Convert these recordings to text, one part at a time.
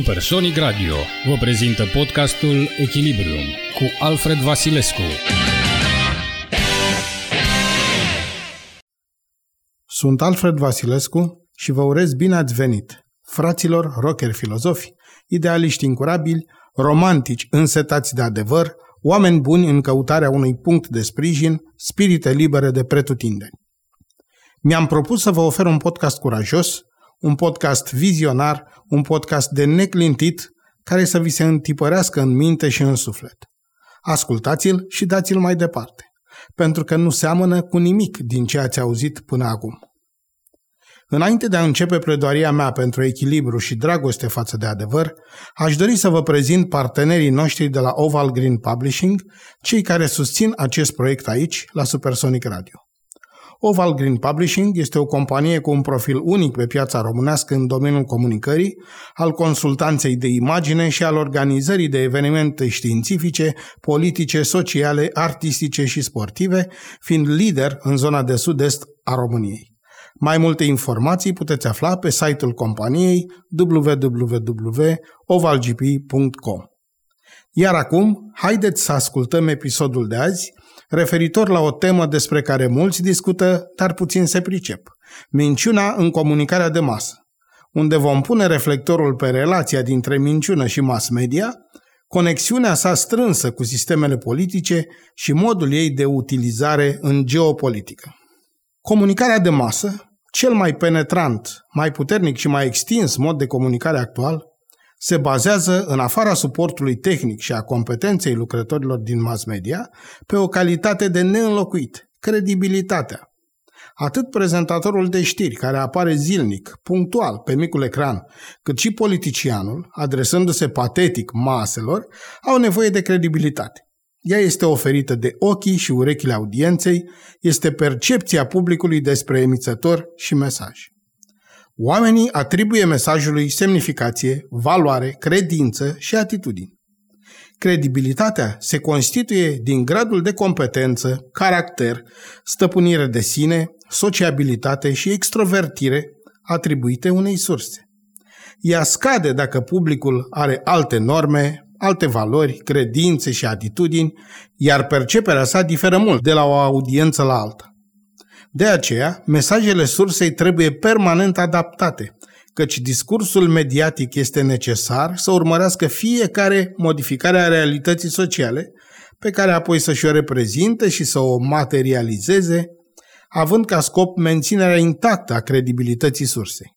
Supersonic Radio vă prezintă podcastul Echilibrium cu Alfred Vasilescu. Sunt Alfred Vasilescu și vă urez bine ați venit, fraților rockeri filozofi, idealiști incurabili, romantici însetați de adevăr, oameni buni în căutarea unui punct de sprijin, spirite libere de pretutindeni. Mi-am propus să vă ofer un podcast curajos, un podcast vizionar, un podcast de neclintit, care să vi se întipărească în minte și în suflet. Ascultați-l și dați-l mai departe, pentru că nu seamănă cu nimic din ceea ce auzit până acum. Înainte de a începe pledoaria mea pentru echilibru și dragoste față de adevăr, aș dori să vă prezint partenerii noștri de la Oval Green Publishing, cei care susțin acest proiect aici, la Supersonic Radio. Oval Green Publishing este o companie cu un profil unic pe piața românească în domeniul comunicării, al consultanței de imagine și al organizării de evenimente științifice, politice, sociale, artistice și sportive, fiind lider în zona de sud-est a României. Mai multe informații puteți afla pe site-ul companiei www.ovalgp.com. Iar acum, haideți să ascultăm episodul de azi, referitor la o temă despre care mulți discută, dar puțin se pricep. Minciuna în comunicarea de masă, unde vom pune reflectorul pe relația dintre minciună și mass media, conexiunea sa strânsă cu sistemele politice și modul ei de utilizare în geopolitică. Comunicarea de masă, cel mai penetrant, mai puternic și mai extins mod de comunicare actual, se bazează, în afara suportului tehnic și a competenței lucrătorilor din mass media, pe o calitate de neînlocuit, credibilitatea. Atât prezentatorul de știri, care apare zilnic, punctual, pe micul ecran, cât și politicianul, adresându-se patetic maselor, au nevoie de credibilitate. Ea este oferită de ochii și urechile audienței, este percepția publicului despre emițător și mesaj. Oamenii atribuie mesajului semnificație, valoare, credință și atitudini. Credibilitatea se constituie din gradul de competență, caracter, stăpânire de sine, sociabilitate și extrovertire atribuite unei surse. Ea scade dacă publicul are alte norme, alte valori, credințe și atitudini, iar perceperea sa diferă mult de la o audiență la alta. De aceea, mesajele sursei trebuie permanent adaptate, căci discursul mediatic este necesar să urmărească fiecare modificare a realității sociale, pe care apoi să-și o reprezinte și să o materializeze, având ca scop menținerea intactă a credibilității sursei.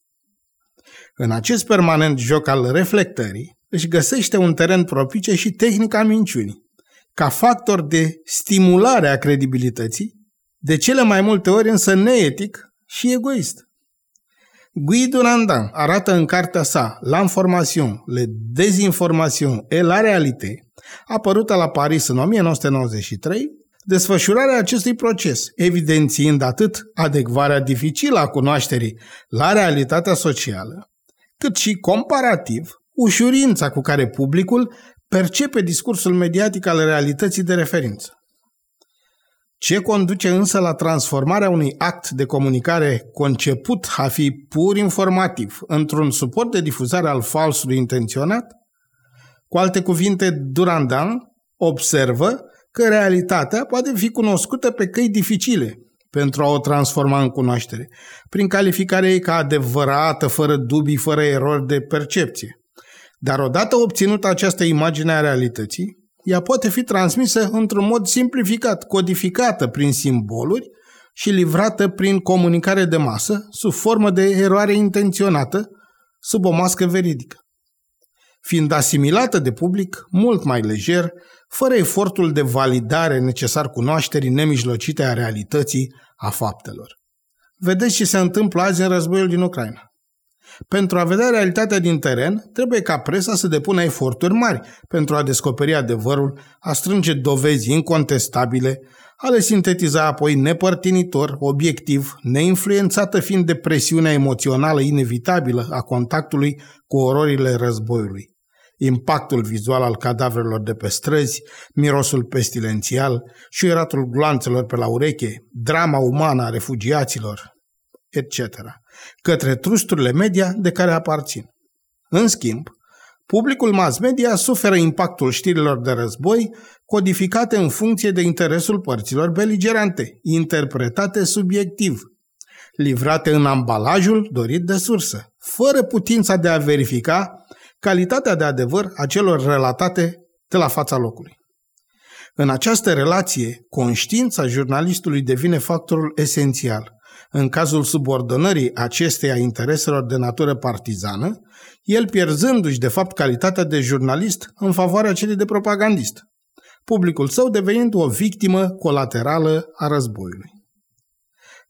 În acest permanent joc al reflectării, își găsește un teren propice și tehnica minciunii, ca factor de stimulare a credibilității, de cele mai multe ori însă neetic și egoist. Guy Durandin arată în cartea sa L'Information, Le Dezinformation et la Réalité, apărută la Paris în 1993, desfășurarea acestui proces, evidențiind atât adecvarea dificilă a cunoașterii la realitatea socială, cât și comparativ ușurința cu care publicul percepe discursul mediatic al realității de referință. Ce conduce însă la transformarea unui act de comunicare conceput a fi pur informativ într-un suport de difuzare al falsului intenționat? Cu alte cuvinte, Durandan observă că realitatea poate fi cunoscută pe căi dificile pentru a o transforma în cunoaștere, prin calificarea ei ca adevărată, fără dubii, fără erori de percepție. Dar odată obținută această imagine a realității, ea poate fi transmisă într-un mod simplificat, codificată prin simboluri și livrată prin comunicare de masă, sub formă de eroare intenționată, sub o mască veridică. Fiind asimilată de public mult mai lejer, fără efortul de validare necesar cunoașterii nemijlocite a realității a faptelor. Vedeți ce se întâmplă azi în războiul din Ucraina. Pentru a vedea realitatea din teren, trebuie ca presa să depună eforturi mari pentru a descoperi adevărul, a strânge dovezi incontestabile, a le sintetiza apoi nepărtinitor, obiectiv, neinfluențată fiind de presiunea emoțională inevitabilă a contactului cu ororile războiului. Impactul vizual al cadavrelor de pe străzi, mirosul pestilențial, șuieratul gloanțelor pe la ureche, drama umană a refugiaților, etc., către trusturile media de care aparțin. În schimb, Publicul mass media suferă impactul știrilor de război codificate în funcție de interesul părților beligerante, interpretate subiectiv, livrate în ambalajul dorit de sursă, fără putința de a verifica calitatea de adevăr a celor relatate de la fața locului. În această relație, conștiința jurnalistului devine factorul esențial. În cazul subordonării acesteia intereselor de natură partizană, el pierzându-și de fapt calitatea de jurnalist în favoarea celei de propagandist, publicul său devenind o victimă colaterală a războiului.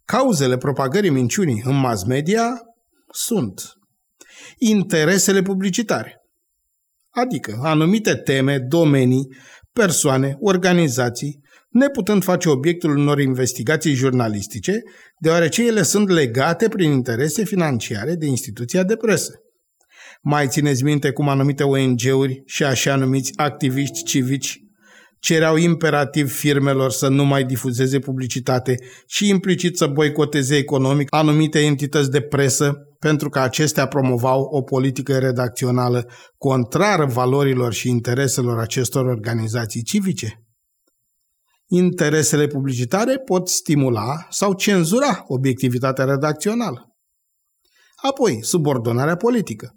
Cauzele propagării minciunii în mass media sunt interesele publicitare, adică anumite teme, domenii, persoane, organizații, neputând face obiectul unor investigații jurnalistice, deoarece ele sunt legate prin interese financiare de instituția de presă. Mai țineți minte cum anumite ONG-uri și așa numiți activiști civici cereau imperativ firmelor să nu mai difuzeze publicitate și implicit să boicoteze economic anumite entități de presă pentru că acestea promovau o politică redacțională contrară valorilor și intereselor acestor organizații civice? Interesele publicitare pot stimula sau cenzura obiectivitatea redacțională. Apoi, subordonarea politică.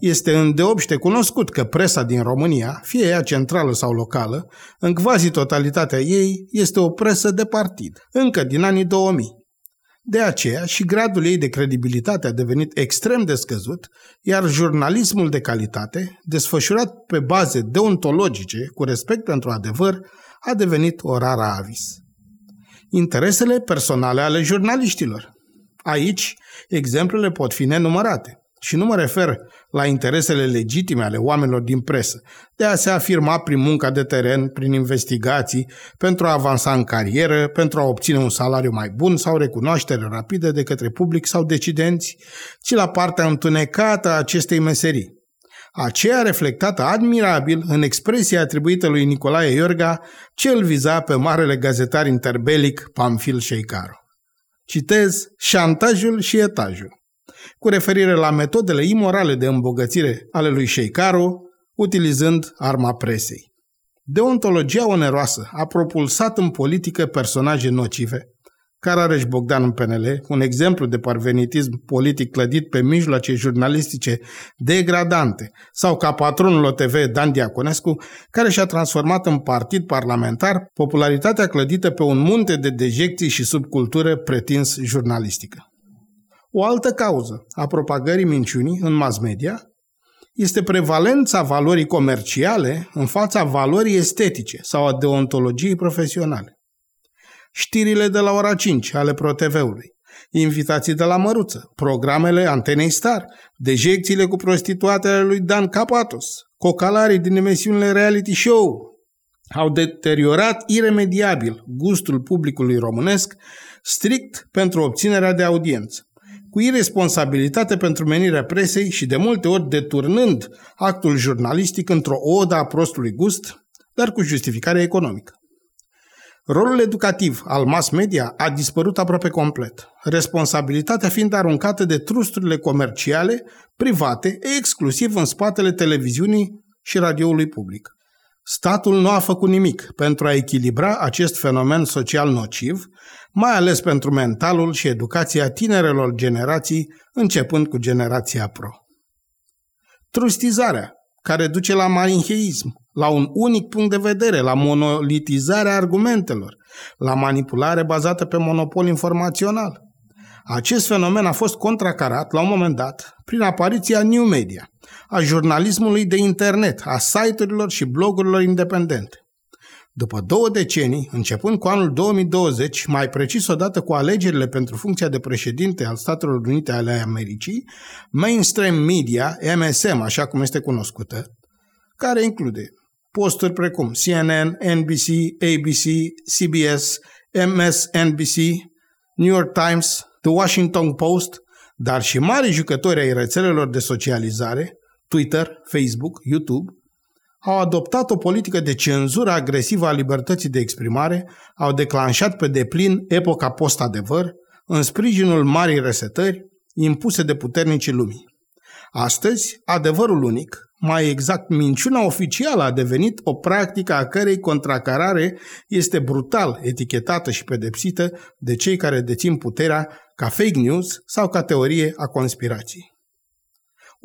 Este îndeopște cunoscut că presa din România, fie ea centrală sau locală, în quasi totalitatea ei este o presă de partid, încă din anii 2000. De aceea și gradul ei de credibilitate a devenit extrem de scăzut, iar jurnalismul de calitate, desfășurat pe baze deontologice, cu respect pentru adevăr, a devenit o rară avis. Interesele personale ale jurnaliștilor. Aici, exemplele pot fi nenumărate. Și nu mă refer la interesele legitime ale oamenilor din presă, de a se afirma prin munca de teren, prin investigații, pentru a avansa în carieră, pentru a obține un salariu mai bun sau recunoaștere rapidă de către public sau decidenți, ci la partea întunecată a acestei meserii. Aceea reflectată admirabil în expresia atribuită lui Nicolae Iorga, ce îl viza pe marele gazetar interbelic Pamfil Șeicaru. Citez șantajul și etajul cu referire la metodele imorale de îmbogățire ale lui Sheikaru, utilizând arma presei. Deontologia oneroasă a propulsat în politică personaje nocive, Carareș Bogdan în PNL, un exemplu de parvenitism politic clădit pe mijloace jurnalistice degradante, sau ca patronul OTV Dan Diaconescu, care și-a transformat în partid parlamentar popularitatea clădită pe un munte de dejecții și subcultură pretins jurnalistică. O altă cauză a propagării minciunii în mass media este prevalența valorii comerciale în fața valorii estetice sau a deontologiei profesionale. Știrile de la ora 5 ale ProTV-ului, invitații de la Măruță, programele Antenei Star, dejecțiile cu prostituatele lui Dan Capatos, cocalarii din emisiunile reality show, au deteriorat iremediabil gustul publicului românesc strict pentru obținerea de audiență. Cu irresponsabilitate pentru menirea presei și de multe ori deturnând actul jurnalistic într-o odă a prostului gust, dar cu justificare economică. Rolul educativ al mass media a dispărut aproape complet, responsabilitatea fiind aruncată de trusturile comerciale, private, exclusiv în spatele televiziunii și radioului public. Statul nu a făcut nimic pentru a echilibra acest fenomen social nociv, mai ales pentru mentalul și educația tinerelor generații, începând cu generația pro. Trustizarea, care duce la marinheism, la un unic punct de vedere, la monolitizarea argumentelor, la manipulare bazată pe monopol informațional. Acest fenomen a fost contracarat la un moment dat prin apariția New Media, a jurnalismului de internet, a site-urilor și blogurilor independente. După două decenii, începând cu anul 2020, mai precis odată cu alegerile pentru funcția de președinte al Statelor Unite ale Americii, mainstream media, MSM, așa cum este cunoscută, care include posturi precum CNN, NBC, ABC, CBS, MSNBC, New York Times, The Washington Post, dar și mari jucători ai rețelelor de socializare, Twitter, Facebook, YouTube, au adoptat o politică de cenzură agresivă a libertății de exprimare, au declanșat pe deplin epoca post-adevăr, în sprijinul marii resetări impuse de puternicii lumii. Astăzi, adevărul unic, mai exact minciuna oficială a devenit o practică a cărei contracarare este brutal etichetată și pedepsită de cei care dețin puterea ca fake news sau ca teorie a conspirației.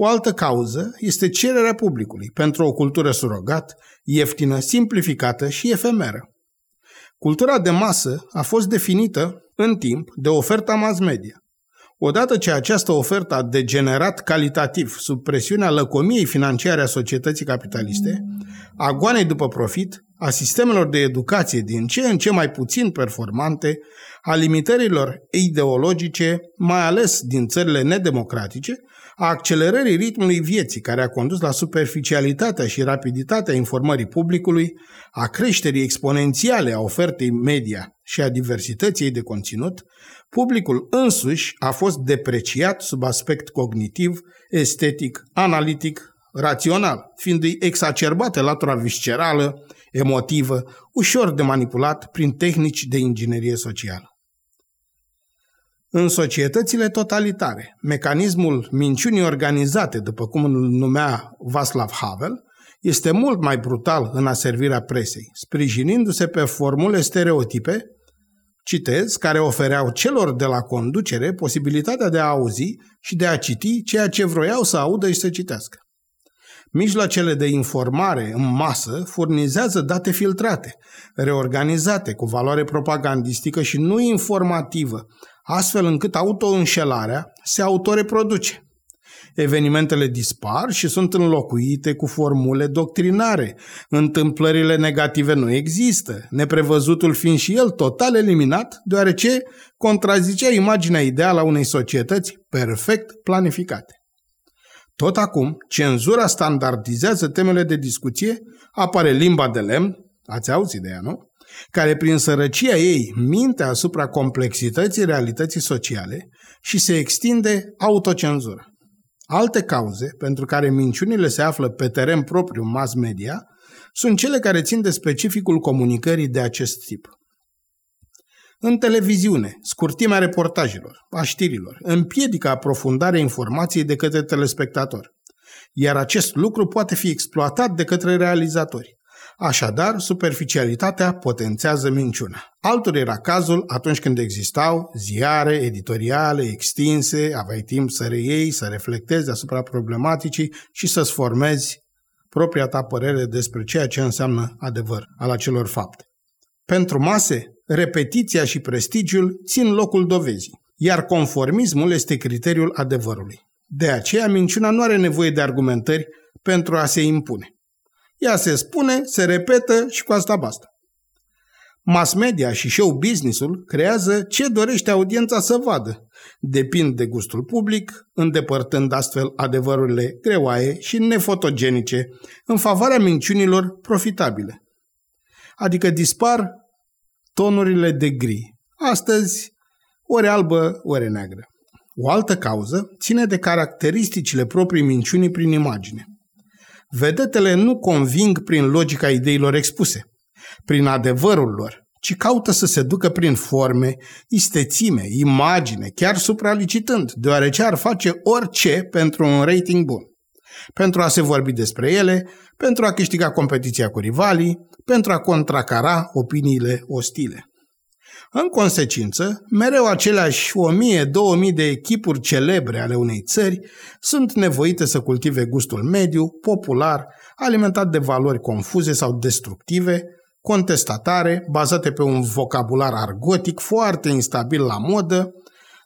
O altă cauză este cererea publicului pentru o cultură surogat, ieftină, simplificată și efemeră. Cultura de masă a fost definită în timp de oferta mass media. Odată ce această ofertă a degenerat calitativ sub presiunea lăcomiei financiare a societății capitaliste, a goanei după profit, a sistemelor de educație din ce în ce mai puțin performante, a limitărilor ideologice, mai ales din țările nedemocratice, a accelerării ritmului vieții care a condus la superficialitatea și rapiditatea informării publicului, a creșterii exponențiale a ofertei media și a diversității ei de conținut, publicul însuși a fost depreciat sub aspect cognitiv, estetic, analitic, rațional, fiindu-i exacerbată latura viscerală, emotivă, ușor de manipulat prin tehnici de inginerie socială. În societățile totalitare, mecanismul minciunii organizate, după cum îl numea Václav Havel, este mult mai brutal în aservirea presei, sprijinindu-se pe formule stereotipe, citez, care ofereau celor de la conducere posibilitatea de a auzi și de a citi ceea ce vroiau să audă și să citească. Mijloacele de informare în masă furnizează date filtrate, reorganizate cu valoare propagandistică și nu informativă, astfel încât autoînșelarea se autoreproduce. Evenimentele dispar și sunt înlocuite cu formule doctrinare. Întâmplările negative nu există, neprevăzutul fiind și el total eliminat, deoarece contrazicea imaginea ideală a unei societăți perfect planificate. Tot acum, cenzura standardizează temele de discuție, apare limba de lemn, ați auzit de ea, nu? Care prin sărăcia ei minte asupra complexității realității sociale și se extinde autocenzura. Alte cauze pentru care minciunile se află pe teren propriu mass media sunt cele care țin de specificul comunicării de acest tip. În televiziune, scurtimea reportajelor, a știrilor, împiedică aprofundarea informației de către telespectator, iar acest lucru poate fi exploatat de către realizatori. Așadar, superficialitatea potențează minciuna. Altul era cazul atunci când existau ziare, editoriale, extinse, aveai timp să reiei, să reflectezi asupra problematicii și să-ți formezi propria ta părere despre ceea ce înseamnă adevăr al acelor fapte. Pentru mase, repetiția și prestigiul țin locul dovezii, iar conformismul este criteriul adevărului. De aceea, minciuna nu are nevoie de argumentări pentru a se impune. Ea se spune, se repetă și cu asta basta. Mass media și show business-ul creează ce dorește audiența să vadă. Depind de gustul public, îndepărtând astfel adevărurile greoaie și nefotogenice în favoarea minciunilor profitabile. Adică dispar tonurile de gri. Astăzi, ori albă, ori neagră. O altă cauză ține de caracteristicile proprii minciunii prin imagine. Vedetele nu conving prin logica ideilor expuse, prin adevărul lor, ci caută să se ducă prin forme, istețime, imagine, chiar supralicitând, deoarece ar face orice pentru un rating bun. Pentru a se vorbi despre ele, pentru a câștiga competiția cu rivalii, pentru a contracara opiniile ostile. În consecință, mereu aceleași 1000-2000 de echipuri celebre ale unei țări sunt nevoite să cultive gustul mediu, popular, alimentat de valori confuze sau destructive, contestatare, bazate pe un vocabular argotic foarte instabil la modă,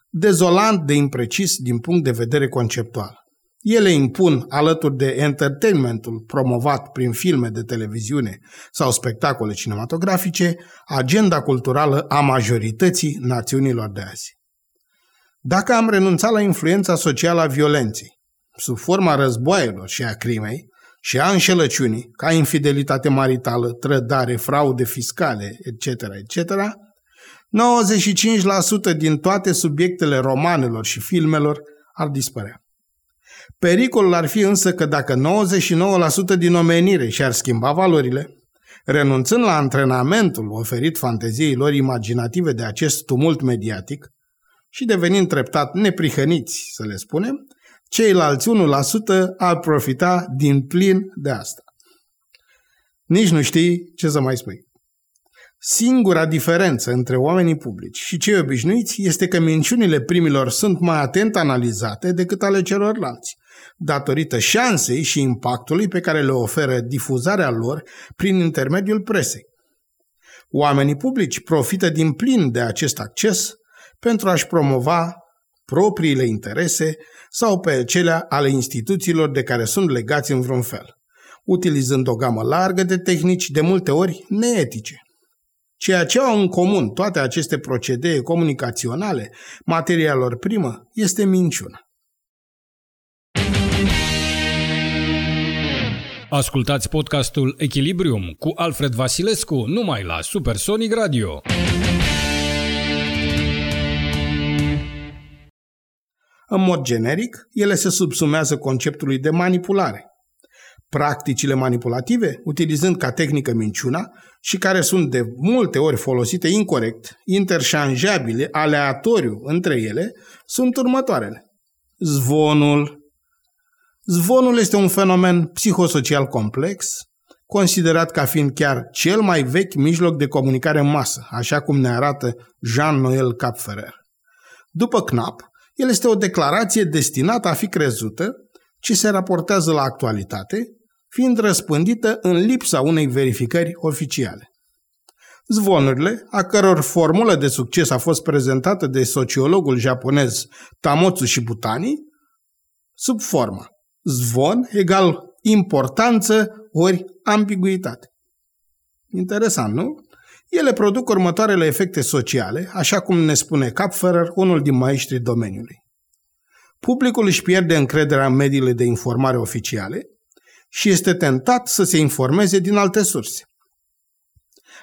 dezolant de imprecis din punct de vedere conceptual. Ele impun, alături de entertainmentul promovat prin filme de televiziune sau spectacole cinematografice, agenda culturală a majorității națiunilor de azi. Dacă am renunțat la influența socială a violenței, sub forma războaielor și a crimei, și a înșelăciunii, ca infidelitate maritală, trădare, fraude fiscale, etc., etc., 95% din toate subiectele romanelor și filmelor ar dispărea. Pericolul ar fi însă că dacă 99% din omenire și-ar schimba valorile, renunțând la antrenamentul oferit fanteziei lor imaginative de acest tumult mediatic și devenind treptat neprihăniți, să le spunem, Ceilalți 1% ar profita din plin de asta. Nici nu știi ce să mai spui. Singura diferență între oamenii publici și cei obișnuiți este că minciunile primilor sunt mai atent analizate decât ale celorlalți, datorită șansei și impactului pe care le oferă difuzarea lor prin intermediul presei. Oamenii publici profită din plin de acest acces pentru a-și promova propriile interese sau pe cele ale instituțiilor de care sunt legați în vreun fel, utilizând o gamă largă de tehnici de multe ori neetice. Ceea ce au în comun toate aceste procedee comunicaționale, materia lor primă, este minciuna. Ascultați podcastul Echilibrium cu Alfred Vasilescu numai la Supersonic Radio. În mod generic, ele se subsumează conceptului de manipulare. Practicile manipulative, utilizând ca tehnică minciuna și care sunt de multe ori folosite incorrect, interșanjabile, aleatoriu între ele, sunt următoarele. Zvonul. Zvonul este un fenomen psihosocial complex, considerat ca fiind chiar cel mai vechi mijloc de comunicare în masă, așa cum ne arată Jean-Noël Capferrer. După Knapp, el este o declarație destinată a fi crezută, ci se raportează la actualitate, fiind răspândită în lipsa unei verificări oficiale. Zvonurile, a căror formulă de succes a fost prezentată de sociologul japonez Tamotsu Shibutani, sub forma zvon egal importanță ori ambiguitate. Interesant, nu? Ele produc următoarele efecte sociale, așa cum ne spune Kapferer, unul din maestrii domeniului. Publicul își pierde încrederea în mediile de informare oficiale și este tentat să se informeze din alte surse.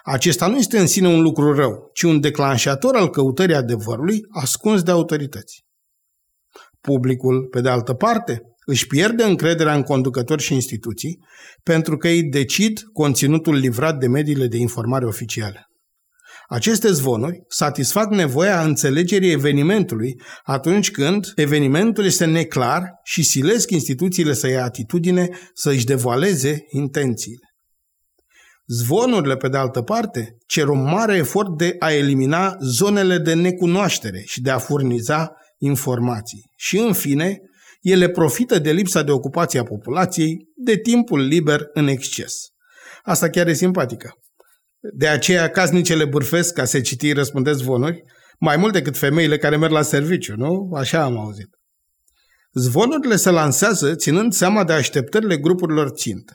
Acesta nu este în sine un lucru rău, ci un declanșator al căutării adevărului ascuns de autorități. Publicul, pe de altă parte, își pierde încrederea în conducători și instituții pentru că ei decid conținutul livrat de mediile de informare oficiale. Aceste zvonuri satisfac nevoia înțelegerii evenimentului atunci când evenimentul este neclar și silesc instituțiile să ia atitudine să își devoaleze intențiile. Zvonurile, pe de altă parte, cer un mare efort de a elimina zonele de necunoaștere și de a furniza informații. Și, în fine, ele profită de lipsa de ocupație a populației, de timpul liber în exces. Asta chiar e simpatică. De aceea casnicele bârfesc ca să citi răspundeți zvonuri, mai mult decât femeile care merg la serviciu, nu? Așa am auzit. Zvonurile se lansează ținând seama de așteptările grupurilor țintă.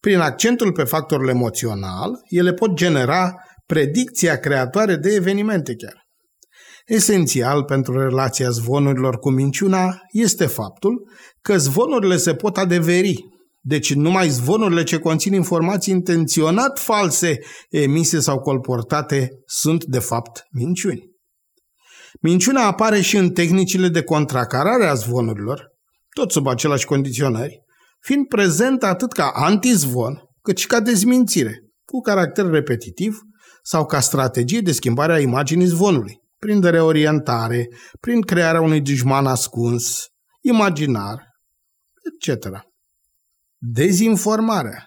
Prin accentul pe factorul emoțional, ele pot genera predicția creatoare de evenimente chiar. Esențial pentru relația zvonurilor cu minciuna este faptul că zvonurile se pot adeveri, deci numai zvonurile ce conțin informații intenționat false, emise sau colportate, sunt de fapt minciuni. Minciuna apare și în tehnicile de contracarare a zvonurilor, tot sub aceleași condiționări, fiind prezentă atât ca antizvon, cât și ca dezmințire, cu caracter repetitiv sau ca strategie de schimbare a imaginii zvonului prin reorientare, prin crearea unui dușman ascuns, imaginar, etc. Dezinformarea.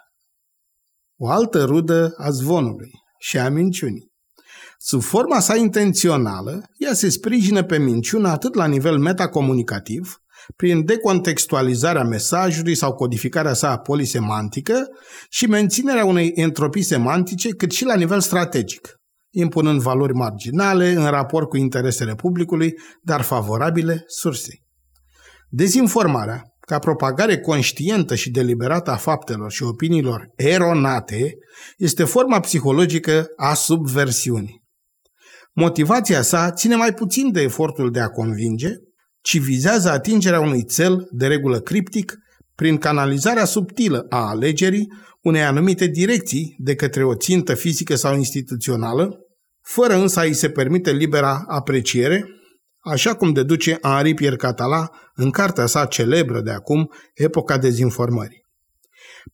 O altă rudă a zvonului și a minciunii. Sub forma sa intențională, ea se sprijină pe minciună atât la nivel metacomunicativ, prin decontextualizarea mesajului sau codificarea sa polisemantică și menținerea unei entropii semantice, cât și la nivel strategic, impunând valori marginale în raport cu interesele publicului, dar favorabile sursei. Dezinformarea, ca propagare conștientă și deliberată a faptelor și opiniilor eronate, este forma psihologică a subversiunii. Motivația sa ține mai puțin de efortul de a convinge, ci vizează atingerea unui cel de regulă criptic prin canalizarea subtilă a alegerii unei anumite direcții de către o țintă fizică sau instituțională, fără însă a-i se permite libera apreciere, așa cum deduce Henri Pierre Catala în cartea sa celebră de acum, Epoca dezinformării.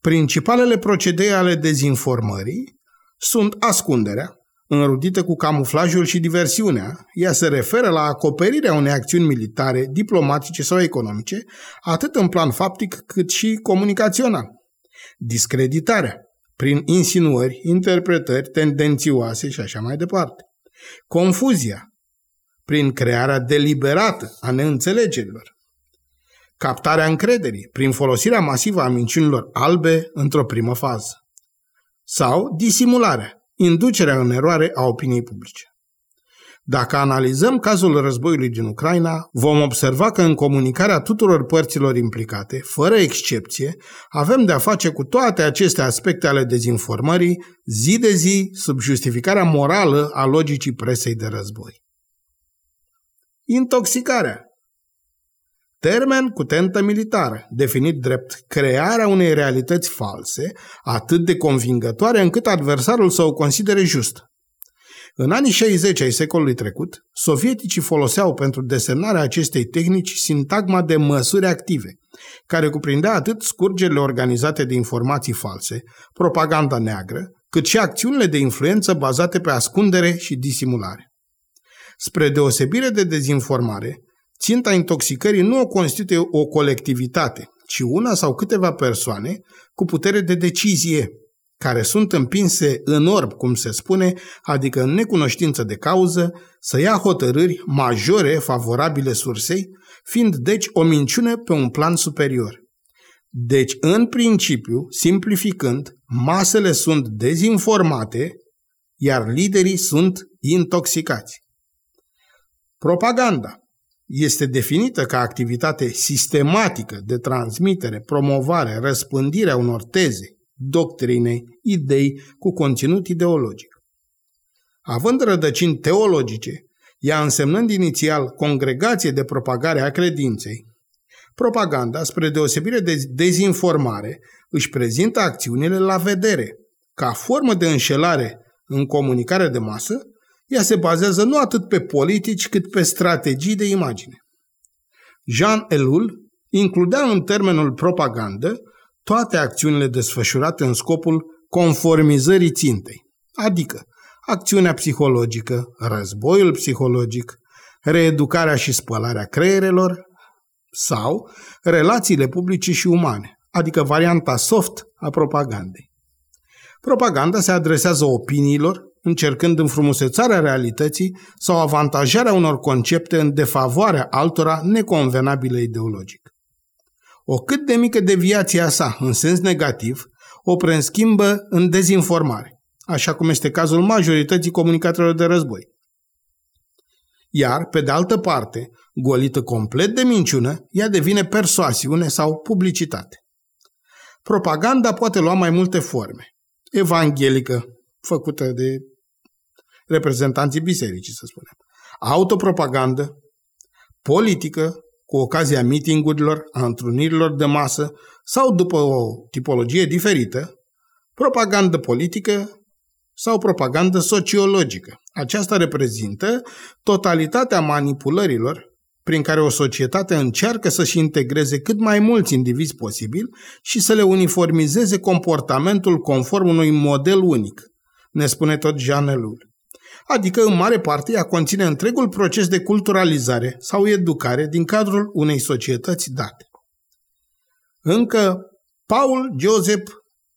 Principalele procedee ale dezinformării sunt ascunderea, Înrudită cu camuflajul și diversiunea, ea se referă la acoperirea unei acțiuni militare, diplomatice sau economice, atât în plan faptic cât și comunicațional. Discreditarea, prin insinuări, interpretări tendențioase și așa mai departe. Confuzia, prin crearea deliberată a neînțelegerilor. Captarea încrederii, prin folosirea masivă a minciunilor albe într-o primă fază. Sau disimularea, inducerea în eroare a opiniei publice. Dacă analizăm cazul războiului din Ucraina, vom observa că în comunicarea tuturor părților implicate, fără excepție, avem de-a face cu toate aceste aspecte ale dezinformării, zi de zi, sub justificarea morală a logicii presei de război. Intoxicarea termen cu tentă militară, definit drept crearea unei realități false, atât de convingătoare încât adversarul să o considere just. În anii 60 ai secolului trecut, sovieticii foloseau pentru desemnarea acestei tehnici sintagma de măsuri active, care cuprindea atât scurgerile organizate de informații false, propaganda neagră, cât și acțiunile de influență bazate pe ascundere și disimulare. Spre deosebire de dezinformare, ținta intoxicării nu o constituie o colectivitate, ci una sau câteva persoane cu putere de decizie, care sunt împinse în orb, cum se spune, adică în necunoștință de cauză, să ia hotărâri majore favorabile sursei, fiind deci o minciună pe un plan superior. Deci, în principiu, simplificând, masele sunt dezinformate, iar liderii sunt intoxicați. Propaganda este definită ca activitate sistematică de transmitere, promovare, răspândire a unor teze, doctrine, idei cu conținut ideologic. Având rădăcini teologice, ea însemnând inițial congregație de propagare a credinței, propaganda, spre deosebire de dezinformare, își prezintă acțiunile la vedere, ca formă de înșelare în comunicare de masă, ea se bazează nu atât pe politici, cât pe strategii de imagine. Jean Elul includea în termenul propagandă toate acțiunile desfășurate în scopul conformizării țintei, adică acțiunea psihologică, războiul psihologic, reeducarea și spălarea creierelor sau relațiile publice și umane, adică varianta soft a propagandei. Propaganda se adresează opiniilor, încercând înfrumusețarea realității sau avantajarea unor concepte în defavoarea altora neconvenabile ideologic. O cât de mică deviație a sa în sens negativ o preînschimbă în dezinformare, așa cum este cazul majorității comunicatorilor de război. Iar, pe de altă parte, golită complet de minciună, ea devine persoasiune sau publicitate. Propaganda poate lua mai multe forme. Evanghelică, făcută de reprezentanții bisericii, să spunem. Autopropagandă, politică, cu ocazia mitingurilor, a întrunirilor de masă sau după o tipologie diferită, propagandă politică sau propagandă sociologică. Aceasta reprezintă totalitatea manipulărilor prin care o societate încearcă să-și integreze cât mai mulți indivizi posibil și să le uniformizeze comportamentul conform unui model unic, ne spune tot Janelul adică în mare parte ea conține întregul proces de culturalizare sau educare din cadrul unei societăți date. Încă Paul Joseph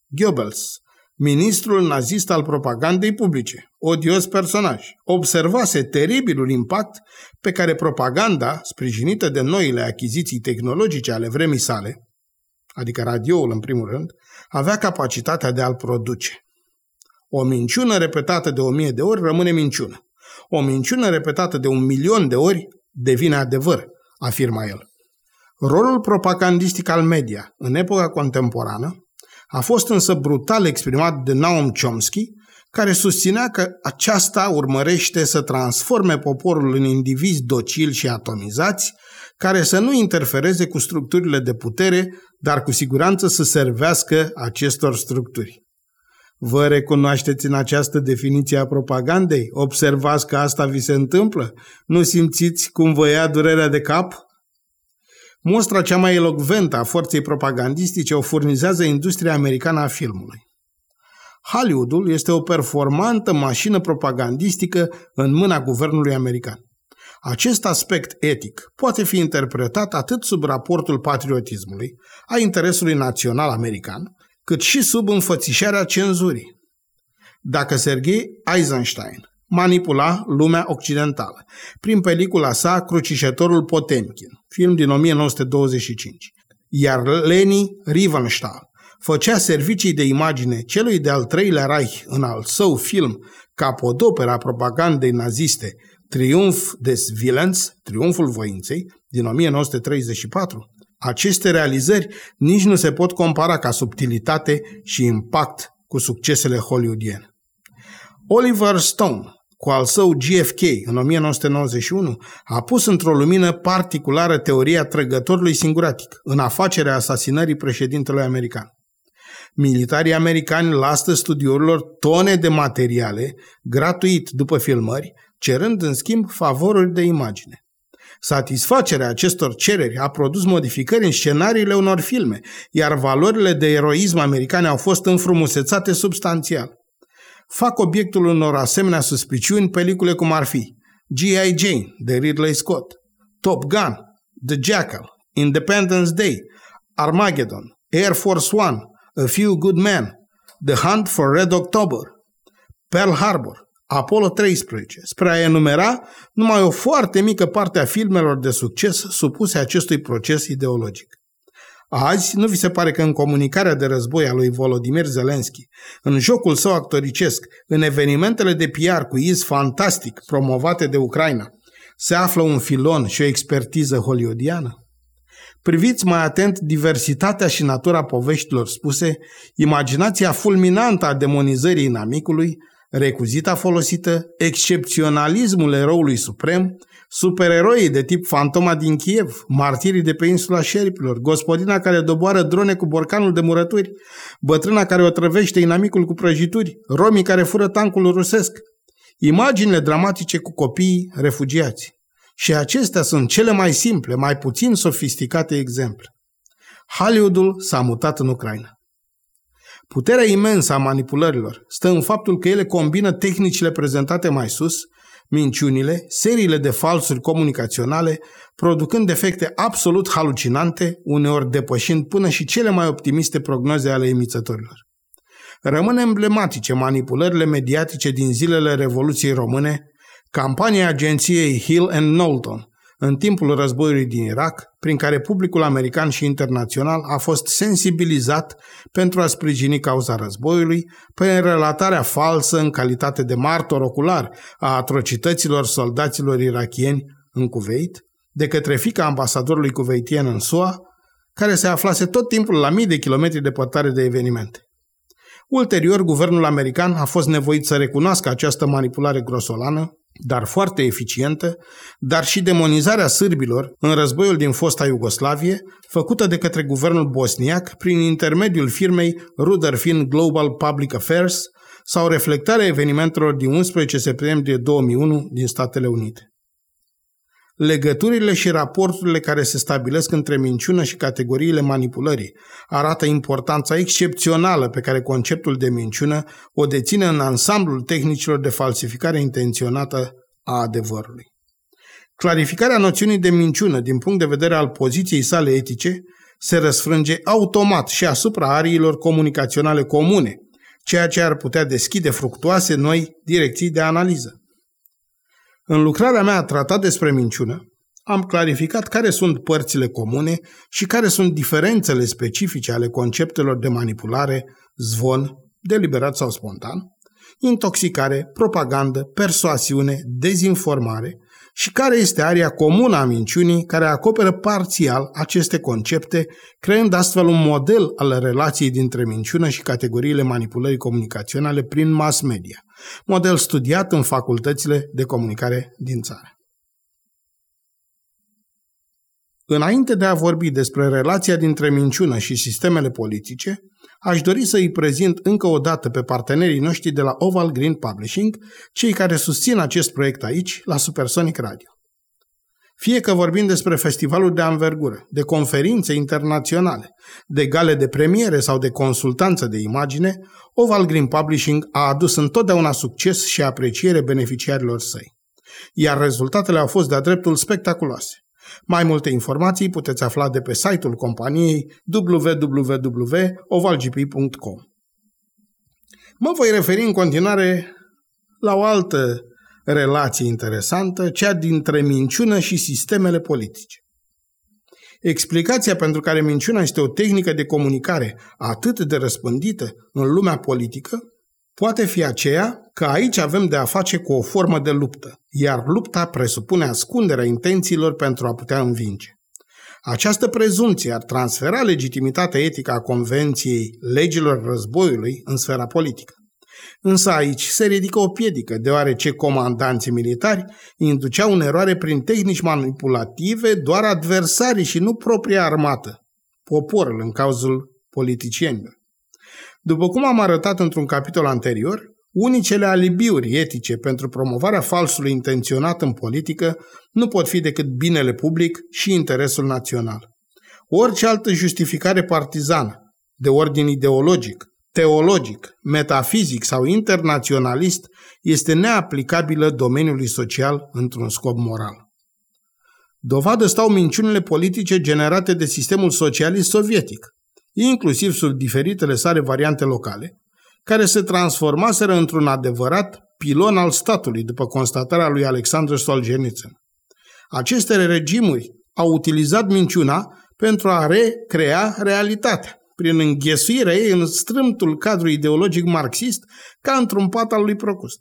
Goebbels, ministrul nazist al propagandei publice, odios personaj, observase teribilul impact pe care propaganda, sprijinită de noile achiziții tehnologice ale vremii sale, adică radioul în primul rând, avea capacitatea de a-l produce. O minciună repetată de o mie de ori rămâne minciună. O minciună repetată de un milion de ori devine adevăr, afirma el. Rolul propagandistic al media în epoca contemporană a fost însă brutal exprimat de Naum Chomsky, care susținea că aceasta urmărește să transforme poporul în indivizi docili și atomizați, care să nu interfereze cu structurile de putere, dar cu siguranță să servească acestor structuri. Vă recunoașteți în această definiție a propagandei? Observați că asta vi se întâmplă? Nu simțiți cum vă ia durerea de cap? Mostra cea mai elocventă a forței propagandistice o furnizează industria americană a filmului. Hollywoodul este o performantă mașină propagandistică în mâna guvernului american. Acest aspect etic poate fi interpretat atât sub raportul patriotismului, a interesului național american, cât și sub înfățișarea cenzurii. Dacă Sergei Eisenstein manipula lumea occidentală prin pelicula sa Crucișătorul Potemkin, film din 1925, iar Leni Riefenstahl făcea servicii de imagine celui de-al treilea Reich în al său film capodopera propagandei naziste Triumf des Willens, Triumful Voinței, din 1934, aceste realizări nici nu se pot compara ca subtilitate și impact cu succesele hollywoodiene. Oliver Stone, cu al său GFK în 1991, a pus într-o lumină particulară teoria trăgătorului singuratic în afacerea asasinării președintelui american. Militarii americani lasă studiourilor tone de materiale, gratuit după filmări, cerând în schimb favoruri de imagine. Satisfacerea acestor cereri a produs modificări în scenariile unor filme, iar valorile de eroism americane au fost înfrumusețate substanțial. Fac obiectul unor asemenea suspiciuni pelicule cum ar fi G.I. Jane de Ridley Scott, Top Gun, The Jackal, Independence Day, Armageddon, Air Force One, A Few Good Men, The Hunt for Red October, Pearl Harbor, Apollo 13, spre a enumera numai o foarte mică parte a filmelor de succes supuse acestui proces ideologic. Azi, nu vi se pare că în comunicarea de război a lui Volodymyr Zelensky, în jocul său actoricesc, în evenimentele de PR cu iz fantastic promovate de Ucraina, se află un filon și o expertiză hollywoodiană? Priviți mai atent diversitatea și natura poveștilor spuse, imaginația fulminantă a demonizării inamicului, recuzita folosită, excepționalismul eroului suprem, supereroii de tip Fantoma din Kiev, martirii de pe insula șerpilor, gospodina care doboară drone cu borcanul de murături, bătrâna care o trăvește inamicul cu prăjituri, romii care fură tancul rusesc, imaginile dramatice cu copiii refugiați. Și acestea sunt cele mai simple, mai puțin sofisticate exemple. Hollywoodul s-a mutat în Ucraina. Puterea imensă a manipulărilor stă în faptul că ele combină tehnicile prezentate mai sus, minciunile, seriile de falsuri comunicaționale, producând efecte absolut halucinante, uneori depășind până și cele mai optimiste prognoze ale emițătorilor. Rămân emblematice manipulările mediatice din zilele Revoluției Române, campania agenției Hill and Knowlton, în timpul războiului din Irak, prin care publicul american și internațional a fost sensibilizat pentru a sprijini cauza războiului, prin relatarea falsă în calitate de martor ocular a atrocităților soldaților irakieni în Cuveit, de către fica ambasadorului cuveitien în SUA, care se aflase tot timpul la mii de kilometri departare de evenimente. Ulterior, guvernul american a fost nevoit să recunoască această manipulare grosolană dar foarte eficientă, dar și demonizarea sârbilor în războiul din fosta Iugoslavie, făcută de către guvernul bosniac prin intermediul firmei Rudderfin Global Public Affairs sau reflectarea evenimentelor din 11 septembrie 2001 din Statele Unite. Legăturile și raporturile care se stabilesc între minciună și categoriile manipulării arată importanța excepțională pe care conceptul de minciună o deține în ansamblul tehnicilor de falsificare intenționată a adevărului. Clarificarea noțiunii de minciună din punct de vedere al poziției sale etice se răsfrânge automat și asupra ariilor comunicaționale comune, ceea ce ar putea deschide fructuoase noi direcții de analiză. În lucrarea mea tratat despre minciună, am clarificat care sunt părțile comune și care sunt diferențele specifice ale conceptelor de manipulare, zvon, deliberat sau spontan, intoxicare, propagandă, persoasiune, dezinformare și care este aria comună a minciunii care acoperă parțial aceste concepte, creând astfel un model al relației dintre minciună și categoriile manipulării comunicaționale prin mass media, model studiat în facultățile de comunicare din țară. Înainte de a vorbi despre relația dintre minciună și sistemele politice, aș dori să îi prezint încă o dată pe partenerii noștri de la Oval Green Publishing, cei care susțin acest proiect aici, la Supersonic Radio. Fie că vorbim despre festivaluri de anvergură, de conferințe internaționale, de gale de premiere sau de consultanță de imagine, Oval Green Publishing a adus întotdeauna succes și apreciere beneficiarilor săi. Iar rezultatele au fost de-a dreptul spectaculoase. Mai multe informații puteți afla de pe site-ul companiei www.ovalgp.com. Mă voi referi în continuare la o altă relație interesantă, cea dintre minciună și sistemele politice. Explicația pentru care minciuna este o tehnică de comunicare atât de răspândită în lumea politică poate fi aceea că aici avem de a face cu o formă de luptă, iar lupta presupune ascunderea intențiilor pentru a putea învinge. Această prezumție ar transfera legitimitatea etică a Convenției legilor războiului în sfera politică. Însă aici se ridică o piedică, deoarece comandanții militari induceau în eroare prin tehnici manipulative doar adversarii și nu propria armată, poporul în cauzul politicienilor. După cum am arătat într-un capitol anterior, unicele alibiuri etice pentru promovarea falsului intenționat în politică nu pot fi decât binele public și interesul național. Orice altă justificare partizană, de ordin ideologic, teologic, metafizic sau internaționalist este neaplicabilă domeniului social într-un scop moral. Dovadă stau minciunile politice generate de sistemul socialist sovietic, inclusiv sub diferitele sale variante locale, care se transformaseră într-un adevărat pilon al statului, după constatarea lui Alexandru Solzhenitsyn. Aceste regimuri au utilizat minciuna pentru a recrea realitatea prin înghesuirea ei în strâmtul cadru ideologic marxist, ca într-un pat al lui Procust.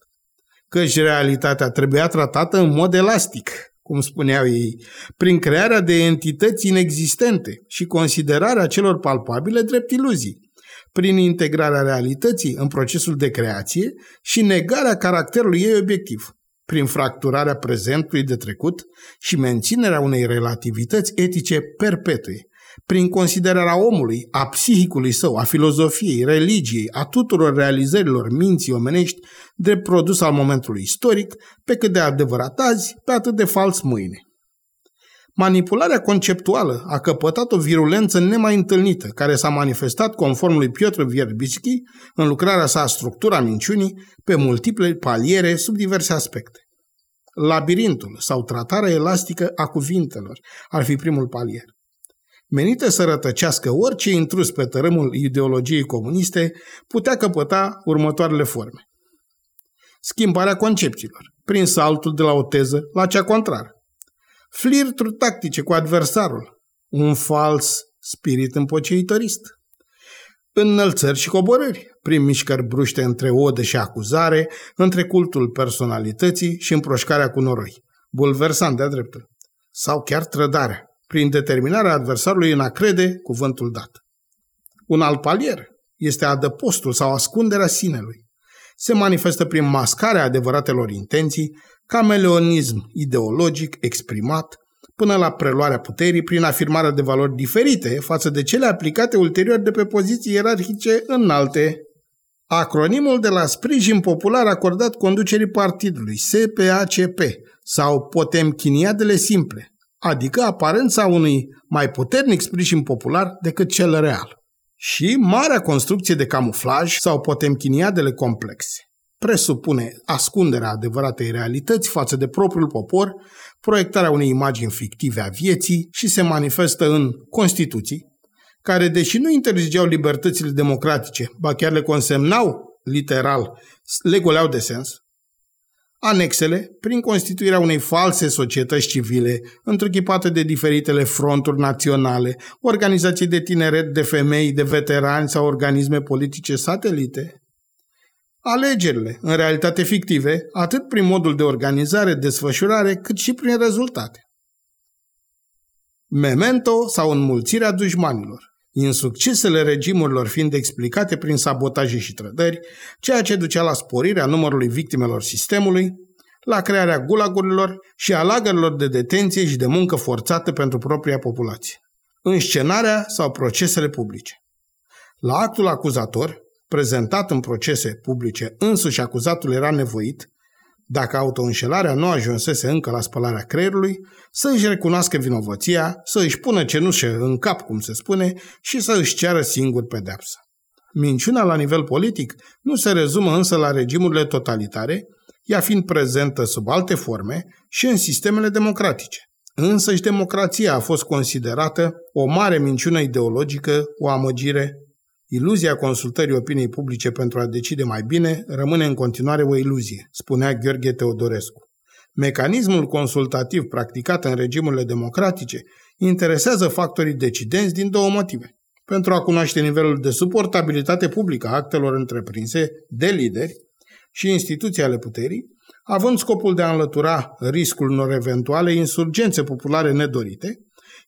Căci realitatea trebuia tratată în mod elastic, cum spuneau ei, prin crearea de entități inexistente și considerarea celor palpabile drept iluzii, prin integrarea realității în procesul de creație și negarea caracterului ei obiectiv, prin fracturarea prezentului de trecut și menținerea unei relativități etice perpetue, prin considerarea omului, a psihicului său, a filozofiei, religiei, a tuturor realizărilor minții omenești drept produs al momentului istoric, pe cât de adevărat azi, pe atât de fals mâine. Manipularea conceptuală a căpătat o virulență nemai întâlnită, care s-a manifestat conform lui Piotr Vierbischi în lucrarea sa Structura minciunii pe multiple paliere sub diverse aspecte. Labirintul sau tratarea elastică a cuvintelor ar fi primul palier menită să rătăcească orice intrus pe tărâmul ideologiei comuniste, putea căpăta următoarele forme. Schimbarea concepțiilor, prin saltul de la o teză la cea contrară. Flirturi tactice cu adversarul, un fals spirit împoceitorist. Înălțări și coborâri, prin mișcări bruște între odă și acuzare, între cultul personalității și împroșcarea cu noroi. Bulversant de-a dreptul. Sau chiar trădarea, prin determinarea adversarului în a crede cuvântul dat. Un alt palier este adăpostul sau ascunderea sinelui. Se manifestă prin mascarea adevăratelor intenții, cameleonism ideologic exprimat, până la preluarea puterii prin afirmarea de valori diferite față de cele aplicate ulterior de pe poziții ierarhice înalte. Acronimul de la sprijin popular acordat conducerii partidului, SPACP, sau Potemchiniadele simple, adică aparența unui mai puternic sprijin popular decât cel real. Și marea construcție de camuflaj sau potemchiniadele complexe presupune ascunderea adevăratei realități față de propriul popor, proiectarea unei imagini fictive a vieții și se manifestă în Constituții, care, deși nu interzigeau libertățile democratice, ba chiar le consemnau literal, le goleau de sens, Anexele, prin constituirea unei false societăți civile, întruchipate de diferitele fronturi naționale, organizații de tineret, de femei, de veterani sau organisme politice satelite. Alegerile, în realitate fictive, atât prin modul de organizare, desfășurare, cât și prin rezultate. Memento sau înmulțirea dușmanilor insuccesele regimurilor fiind explicate prin sabotaje și trădări, ceea ce ducea la sporirea numărului victimelor sistemului, la crearea gulagurilor și a lagărilor de detenție și de muncă forțată pentru propria populație. Înscenarea sau procesele publice. La actul acuzator, prezentat în procese publice, însuși acuzatul era nevoit, dacă autoînșelarea nu ajunsese încă la spălarea creierului, să își recunoască vinovăția, să își pună cenușă în cap, cum se spune, și să își ceară singur pedepsa. Minciuna la nivel politic nu se rezumă însă la regimurile totalitare, ea fiind prezentă sub alte forme și în sistemele democratice. Însă și democrația a fost considerată o mare minciună ideologică, o amăgire. Iluzia consultării opiniei publice pentru a decide mai bine rămâne în continuare o iluzie, spunea Gheorghe Teodorescu. Mecanismul consultativ practicat în regimurile democratice interesează factorii decidenți din două motive. Pentru a cunoaște nivelul de suportabilitate publică a actelor întreprinse de lideri și instituții ale puterii, având scopul de a înlătura riscul unor eventuale insurgențe populare nedorite,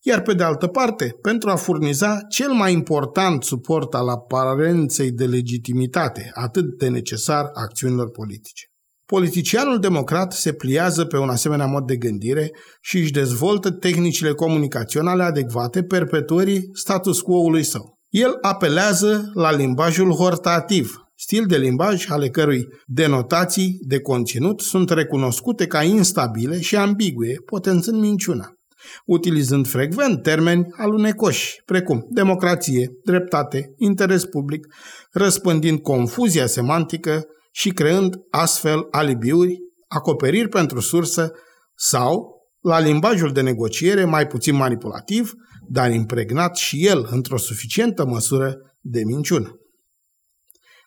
iar pe de altă parte, pentru a furniza cel mai important suport al aparenței de legitimitate, atât de necesar acțiunilor politice. Politicianul democrat se pliază pe un asemenea mod de gândire și își dezvoltă tehnicile comunicaționale adecvate perpetuării status quo-ului său. El apelează la limbajul hortativ, stil de limbaj ale cărui denotații de conținut sunt recunoscute ca instabile și ambigue, potențând minciuna, utilizând frecvent termeni alunecoși, precum democrație, dreptate, interes public, răspândind confuzia semantică și creând astfel alibiuri, acoperiri pentru sursă sau la limbajul de negociere mai puțin manipulativ, dar impregnat și el într-o suficientă măsură de minciună.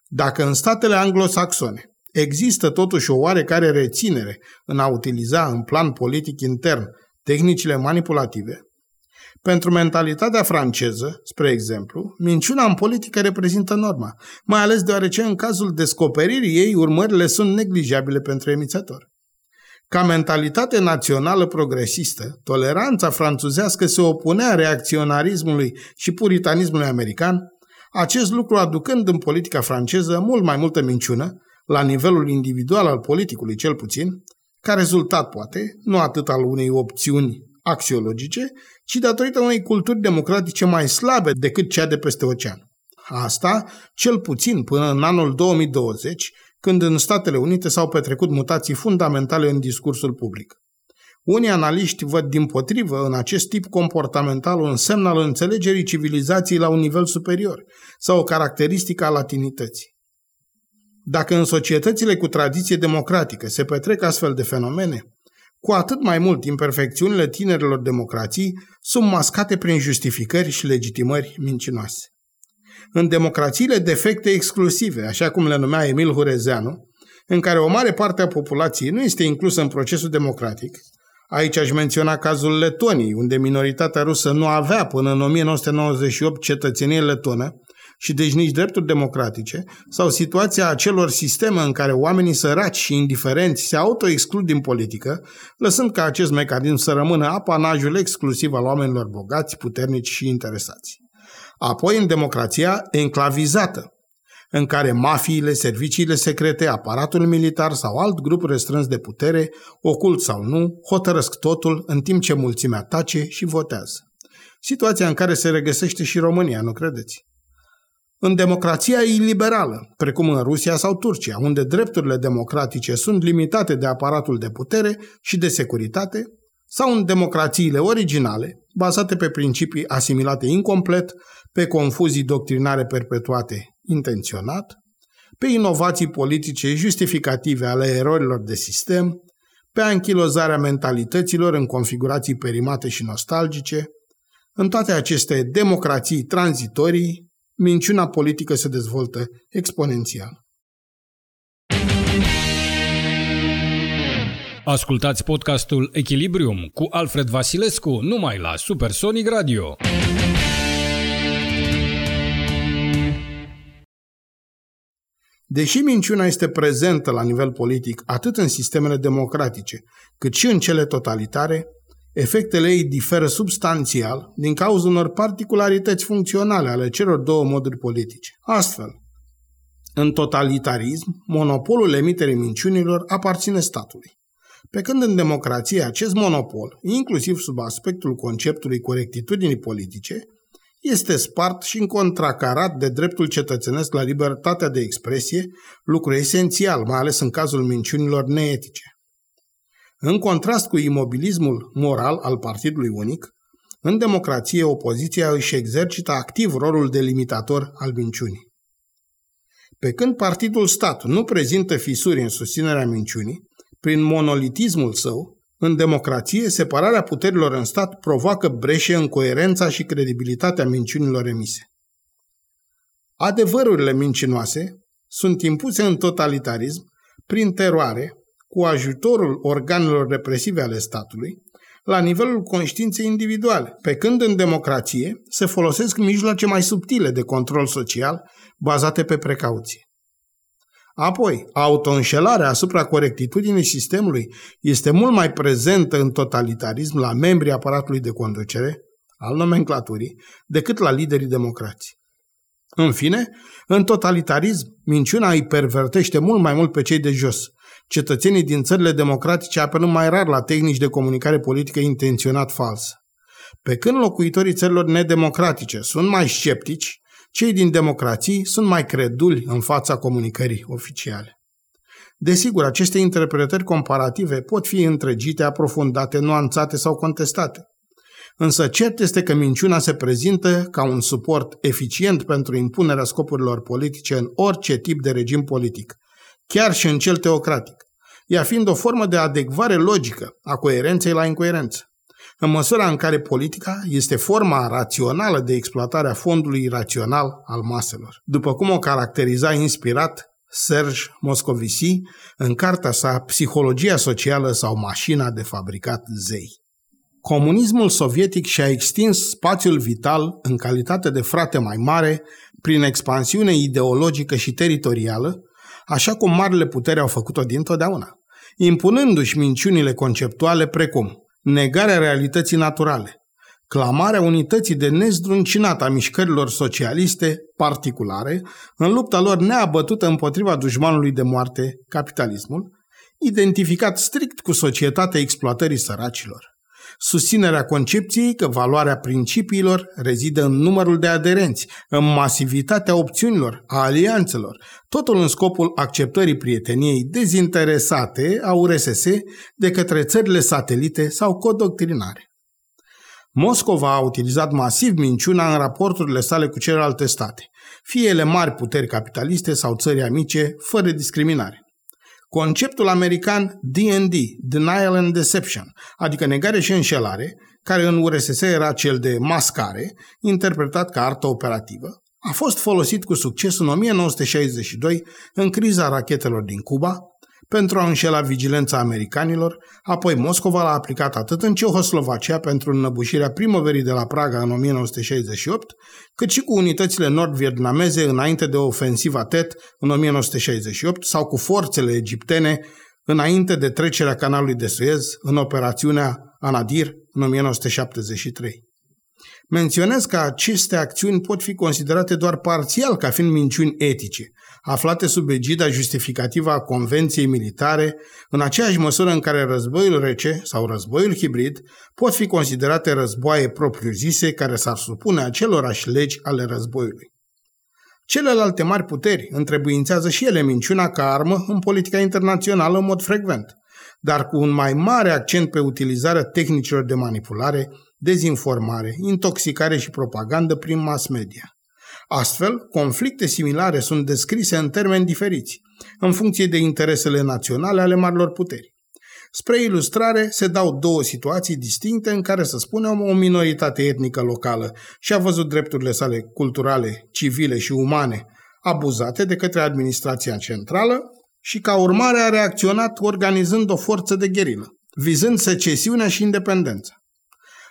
Dacă în statele anglosaxone există totuși o oarecare reținere în a utiliza în plan politic intern tehnicile manipulative, pentru mentalitatea franceză, spre exemplu, minciuna în politică reprezintă norma, mai ales deoarece în cazul descoperirii ei urmările sunt neglijabile pentru emițător. Ca mentalitate națională progresistă, toleranța franțuzească se opunea reacționarismului și puritanismului american, acest lucru aducând în politica franceză mult mai multă minciună, la nivelul individual al politicului cel puțin, ca rezultat poate, nu atât al unei opțiuni axiologice, ci datorită unei culturi democratice mai slabe decât cea de peste ocean. Asta, cel puțin până în anul 2020, când în Statele Unite s-au petrecut mutații fundamentale în discursul public. Unii analiști văd din potrivă în acest tip comportamental un semn al înțelegerii civilizației la un nivel superior sau o caracteristică a latinității. Dacă în societățile cu tradiție democratică se petrec astfel de fenomene, cu atât mai mult imperfecțiunile tinerilor democrații sunt mascate prin justificări și legitimări mincinoase. În democrațiile defecte exclusive, așa cum le numea Emil Hurezeanu, în care o mare parte a populației nu este inclusă în procesul democratic, Aici aș menționa cazul Letoniei, unde minoritatea rusă nu avea până în 1998 cetățenie letonă și deci nici drepturi democratice, sau situația acelor sisteme în care oamenii săraci și indiferenți se autoexclud din politică, lăsând ca acest mecanism să rămână apanajul exclusiv al oamenilor bogați, puternici și interesați. Apoi, în democrația enclavizată, în care mafiile, serviciile secrete, aparatul militar sau alt grup restrâns de putere, ocult sau nu, hotărăsc totul în timp ce mulțimea tace și votează. Situația în care se regăsește și România, nu credeți? În democrația iliberală, precum în Rusia sau Turcia, unde drepturile democratice sunt limitate de aparatul de putere și de securitate, sau în democrațiile originale, bazate pe principii asimilate incomplet, pe confuzii doctrinare perpetuate intenționat, pe inovații politice justificative ale erorilor de sistem, pe anchilozarea mentalităților în configurații perimate și nostalgice. În toate aceste democrații tranzitorii, minciuna politică se dezvoltă exponențial. Ascultați podcastul Echilibrium cu Alfred Vasilescu numai la Supersonic Radio. Deși minciuna este prezentă la nivel politic atât în sistemele democratice, cât și în cele totalitare, efectele ei diferă substanțial din cauza unor particularități funcționale ale celor două moduri politice. Astfel, în totalitarism, monopolul emiterii minciunilor aparține statului. Pe când în democrație acest monopol, inclusiv sub aspectul conceptului corectitudinii politice, este spart și încontracarat de dreptul cetățenesc la libertatea de expresie, lucru esențial, mai ales în cazul minciunilor neetice. În contrast cu imobilismul moral al Partidului Unic, în democrație opoziția își exercită activ rolul de limitator al minciunii. Pe când partidul stat nu prezintă fisuri în susținerea minciunii, prin monolitismul său, în democrație, separarea puterilor în stat provoacă breșe în coerența și credibilitatea minciunilor emise. Adevărurile mincinoase sunt impuse în totalitarism prin teroare, cu ajutorul organelor represive ale statului, la nivelul conștiinței individuale, pe când în democrație se folosesc mijloace mai subtile de control social bazate pe precauție. Apoi, autoînșelarea asupra corectitudinii sistemului este mult mai prezentă în totalitarism la membrii aparatului de conducere, al nomenclaturii, decât la liderii democrații. În fine, în totalitarism, minciuna îi pervertește mult mai mult pe cei de jos. Cetățenii din țările democratice apelând mai rar la tehnici de comunicare politică intenționat falsă. Pe când locuitorii țărilor nedemocratice sunt mai sceptici, cei din democrații sunt mai creduli în fața comunicării oficiale. Desigur, aceste interpretări comparative pot fi întregite, aprofundate, nuanțate sau contestate. Însă cert este că minciuna se prezintă ca un suport eficient pentru impunerea scopurilor politice în orice tip de regim politic, chiar și în cel teocratic, ea fiind o formă de adecvare logică a coerenței la incoerență în măsura în care politica este forma rațională de exploatare a fondului rațional al maselor, după cum o caracteriza inspirat Serge Moscovici în cartea sa Psihologia socială sau mașina de fabricat zei. Comunismul sovietic și-a extins spațiul vital în calitate de frate mai mare prin expansiune ideologică și teritorială, așa cum marile puteri au făcut-o dintotdeauna, impunându-și minciunile conceptuale precum negarea realității naturale, clamarea unității de nezdruncinat a mișcărilor socialiste particulare în lupta lor neabătută împotriva dușmanului de moarte, capitalismul, identificat strict cu societatea exploatării săracilor. Susținerea concepției că valoarea principiilor rezidă în numărul de aderenți, în masivitatea opțiunilor, a alianțelor, totul în scopul acceptării prieteniei dezinteresate a URSS de către țările satelite sau codoctrinare. Moscova a utilizat masiv minciuna în raporturile sale cu celelalte state, fie ele mari puteri capitaliste sau țări amice, fără discriminare. Conceptul american D&D, Denial and Deception, adică negare și înșelare, care în URSS era cel de mascare, interpretat ca artă operativă, a fost folosit cu succes în 1962 în criza rachetelor din Cuba, pentru a înșela vigilența americanilor, apoi Moscova l-a aplicat atât în Cehoslovacia pentru înnăbușirea primăverii de la Praga în 1968, cât și cu unitățile nord-vietnameze înainte de ofensiva Tet în 1968 sau cu forțele egiptene înainte de trecerea canalului de Suez în operațiunea Anadir în 1973. Menționez că aceste acțiuni pot fi considerate doar parțial ca fiind minciuni etice, aflate sub egida justificativă a Convenției Militare, în aceeași măsură în care războiul rece sau războiul hibrid pot fi considerate războaie propriu-zise care s-ar supune acelorași legi ale războiului. Celelalte mari puteri întrebuințează și ele minciuna ca armă în politica internațională în mod frecvent, dar cu un mai mare accent pe utilizarea tehnicilor de manipulare, dezinformare, intoxicare și propagandă prin mass media. Astfel, conflicte similare sunt descrise în termeni diferiți, în funcție de interesele naționale ale marilor puteri. Spre ilustrare, se dau două situații distincte în care, să spunem, o minoritate etnică locală și-a văzut drepturile sale culturale, civile și umane abuzate de către administrația centrală și, ca urmare, a reacționat organizând o forță de gherilă, vizând secesiunea și independența.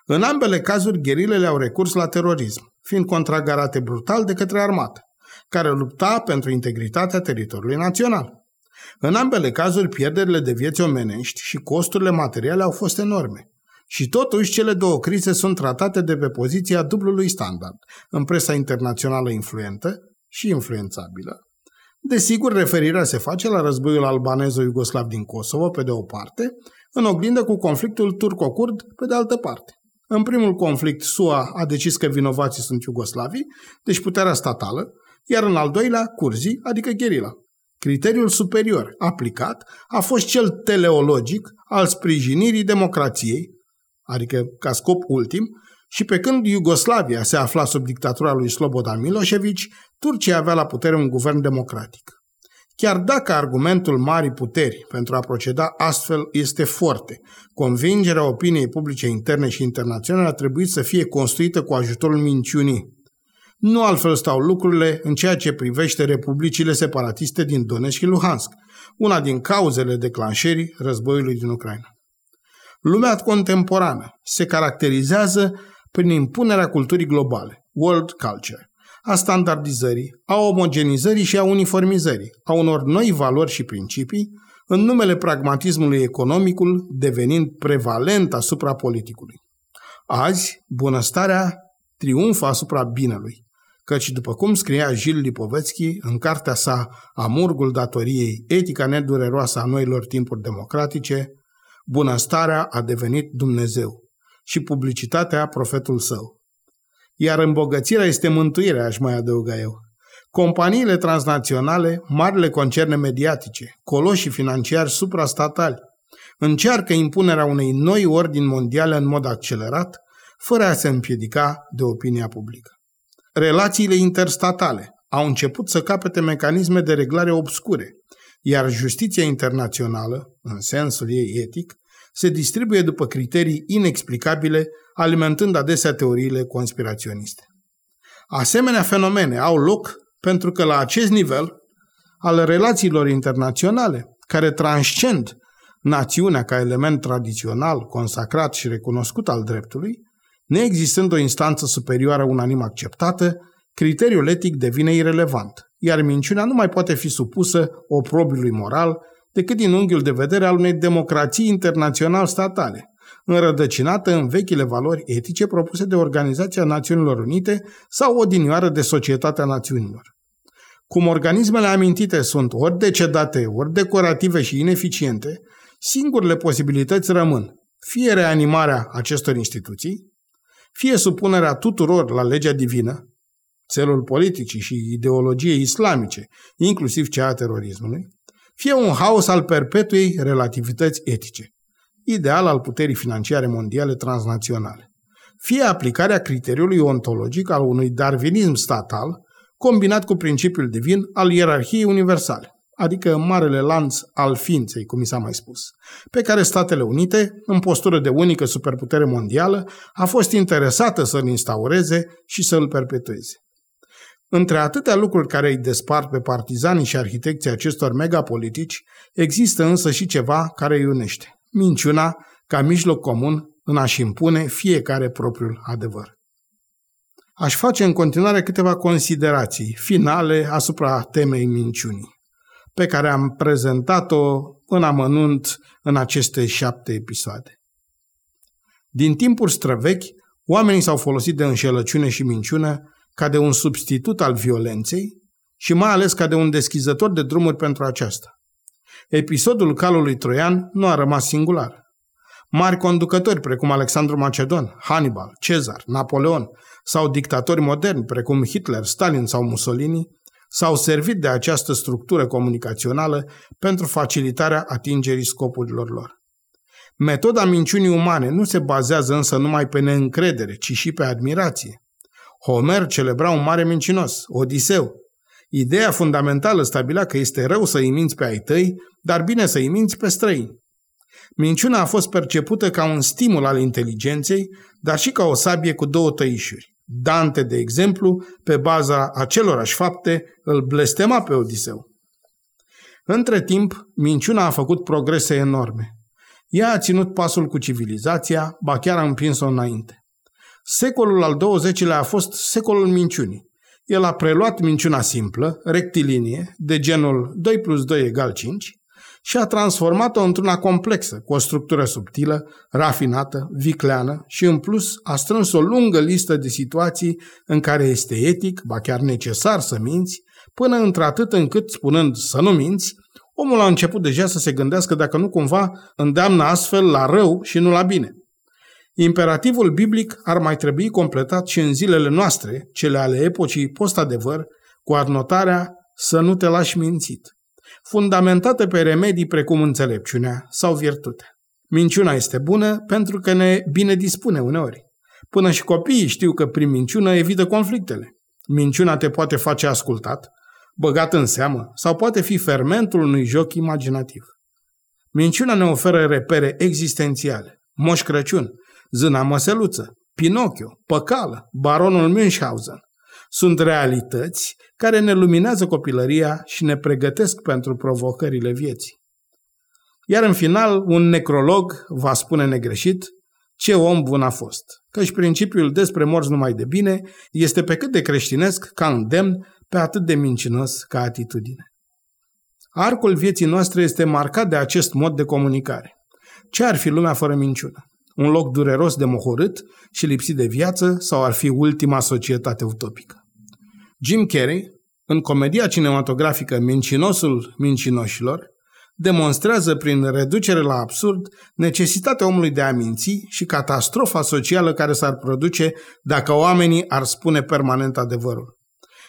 În ambele cazuri, gherilele au recurs la terorism, fiind contragarate brutal de către armată, care lupta pentru integritatea teritoriului național. În ambele cazuri, pierderile de vieți omenești și costurile materiale au fost enorme. Și totuși, cele două crize sunt tratate de pe poziția dublului standard, în presa internațională influentă și influențabilă. Desigur, referirea se face la războiul albanezo-iugoslav din Kosovo, pe de o parte, în oglindă cu conflictul turco-curd, pe de altă parte. În primul conflict, SUA a decis că vinovații sunt iugoslavii, deci puterea statală, iar în al doilea, curzii, adică gherila. Criteriul superior aplicat a fost cel teleologic al sprijinirii democrației, adică ca scop ultim, și pe când Iugoslavia se afla sub dictatura lui Slobodan Milosevic, Turcia avea la putere un guvern democratic. Chiar dacă argumentul marii puteri pentru a proceda astfel este foarte, convingerea opiniei publice interne și internaționale a trebuit să fie construită cu ajutorul minciunii. Nu altfel stau lucrurile în ceea ce privește republicile separatiste din Donetsk și Luhansk, una din cauzele declanșării războiului din Ucraina. Lumea contemporană se caracterizează prin impunerea culturii globale, world culture, a standardizării, a omogenizării și a uniformizării, a unor noi valori și principii, în numele pragmatismului economicul devenind prevalent asupra politicului. Azi, bunăstarea triumfă asupra binelui, căci după cum scria Gilles Lipovetsky în cartea sa Amurgul datoriei, etica nedureroasă a noilor timpuri democratice, bunăstarea a devenit Dumnezeu și publicitatea profetul său. Iar îmbogățirea este mântuirea, aș mai adăuga eu. Companiile transnaționale, marile concerne mediatice, coloșii financiari suprastatali, încearcă impunerea unei noi ordini mondiale în mod accelerat, fără a se împiedica de opinia publică. Relațiile interstatale au început să capete mecanisme de reglare obscure, iar justiția internațională, în sensul ei etic, se distribuie după criterii inexplicabile, alimentând adesea teoriile conspiraționiste. Asemenea fenomene au loc pentru că la acest nivel al relațiilor internaționale, care transcend națiunea ca element tradițional, consacrat și recunoscut al dreptului, neexistând o instanță superioară unanim acceptată, criteriul etic devine irelevant, iar minciunea nu mai poate fi supusă oprobiului moral decât din unghiul de vedere al unei democrații internațional statale, înrădăcinată în vechile valori etice propuse de Organizația Națiunilor Unite sau odinioară de Societatea Națiunilor. Cum organismele amintite sunt ori decedate, ori decorative și ineficiente, singurele posibilități rămân fie reanimarea acestor instituții, fie supunerea tuturor la legea divină, țelul politicii și ideologiei islamice, inclusiv cea a terorismului, fie un haos al perpetuei relativități etice, ideal al puterii financiare mondiale transnaționale, fie aplicarea criteriului ontologic al unui darwinism statal, combinat cu principiul divin al ierarhiei universale, adică marele lanț al ființei, cum mi s-a mai spus, pe care Statele Unite, în postură de unică superputere mondială, a fost interesată să-l instaureze și să-l perpetueze. Între atâtea lucruri care îi despart pe partizanii și arhitecții acestor megapolitici, există însă și ceva care îi unește. Minciuna ca mijloc comun în a-și impune fiecare propriul adevăr. Aș face în continuare câteva considerații finale asupra temei minciunii, pe care am prezentat-o în amănunt în aceste șapte episoade. Din timpuri străvechi, oamenii s-au folosit de înșelăciune și minciună ca de un substitut al violenței și mai ales ca de un deschizător de drumuri pentru aceasta. Episodul calului troian nu a rămas singular. Mari conducători precum Alexandru Macedon, Hannibal, Cezar, Napoleon sau dictatori moderni precum Hitler, Stalin sau Mussolini s-au servit de această structură comunicațională pentru facilitarea atingerii scopurilor lor. Metoda minciunii umane nu se bazează însă numai pe neîncredere, ci și pe admirație. Homer celebra un mare mincinos, Odiseu. Ideea fundamentală stabilea că este rău să îi minți pe ai tăi, dar bine să îi minți pe străini. Minciuna a fost percepută ca un stimul al inteligenței, dar și ca o sabie cu două tăișuri. Dante, de exemplu, pe baza acelorași fapte, îl blestema pe Odiseu. Între timp, minciuna a făcut progrese enorme. Ea a ținut pasul cu civilizația, ba chiar a împins-o înainte. Secolul al XX-lea a fost secolul minciunii. El a preluat minciuna simplă, rectilinie, de genul 2 plus 2 egal 5, și a transformat-o într-una complexă, cu o structură subtilă, rafinată, vicleană și în plus a strâns o lungă listă de situații în care este etic, ba chiar necesar să minți, până într-atât încât, spunând să nu minți, omul a început deja să se gândească dacă nu cumva îndeamnă astfel la rău și nu la bine. Imperativul biblic ar mai trebui completat și în zilele noastre, cele ale epocii post-adevăr, cu adnotarea să nu te lași mințit, fundamentată pe remedii precum înțelepciunea sau virtutea. Minciuna este bună pentru că ne bine dispune uneori. Până și copiii știu că prin minciună evită conflictele. Minciuna te poate face ascultat, băgat în seamă sau poate fi fermentul unui joc imaginativ. Minciuna ne oferă repere existențiale. Moș Crăciun, Zâna Măseluță, Pinocchio, Păcală, Baronul Münchhausen. Sunt realități care ne luminează copilăria și ne pregătesc pentru provocările vieții. Iar în final, un necrolog va spune negreșit ce om bun a fost, căci principiul despre morți numai de bine este pe cât de creștinesc ca îndemn, pe atât de mincinos ca atitudine. Arcul vieții noastre este marcat de acest mod de comunicare. Ce ar fi lumea fără minciună? Un loc dureros de mohorât și lipsit de viață sau ar fi ultima societate utopică? Jim Carrey, în comedia cinematografică Mincinosul mincinoșilor, demonstrează prin reducere la absurd necesitatea omului de a minți și catastrofa socială care s-ar produce dacă oamenii ar spune permanent adevărul.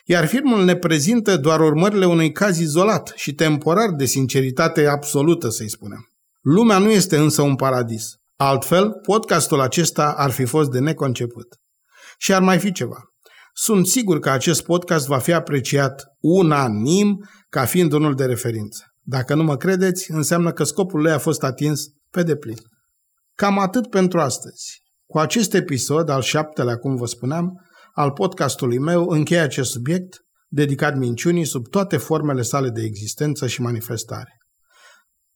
Iar filmul ne prezintă doar urmările unui caz izolat și temporar de sinceritate absolută, să-i spunem. Lumea nu este însă un paradis. Altfel, podcastul acesta ar fi fost de neconceput. Și ar mai fi ceva. Sunt sigur că acest podcast va fi apreciat unanim ca fiind unul de referință. Dacă nu mă credeți, înseamnă că scopul lui a fost atins pe deplin. Cam atât pentru astăzi. Cu acest episod, al șaptelea, cum vă spuneam, al podcastului meu, încheie acest subiect dedicat minciunii sub toate formele sale de existență și manifestare.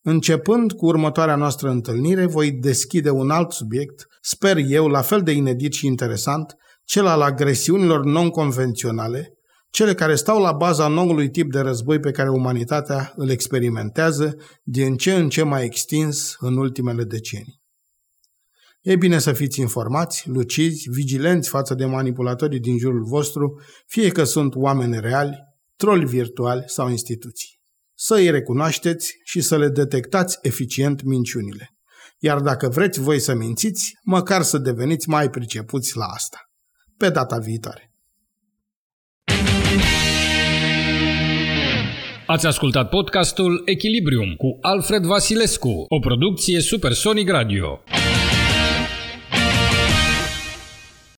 Începând cu următoarea noastră întâlnire, voi deschide un alt subiect, sper eu, la fel de inedit și interesant, cel al agresiunilor non-convenționale, cele care stau la baza noului tip de război pe care umanitatea îl experimentează din ce în ce mai extins în ultimele decenii. E bine să fiți informați, lucizi, vigilenți față de manipulatorii din jurul vostru, fie că sunt oameni reali, troli virtuali sau instituții. Să îi recunoașteți și să le detectați eficient minciunile. Iar dacă vreți voi să mințiți, măcar să deveniți mai pricepuți la asta. Pe data viitoare! Ați ascultat podcastul Echilibrium cu Alfred Vasilescu, o producție Supersonic Radio.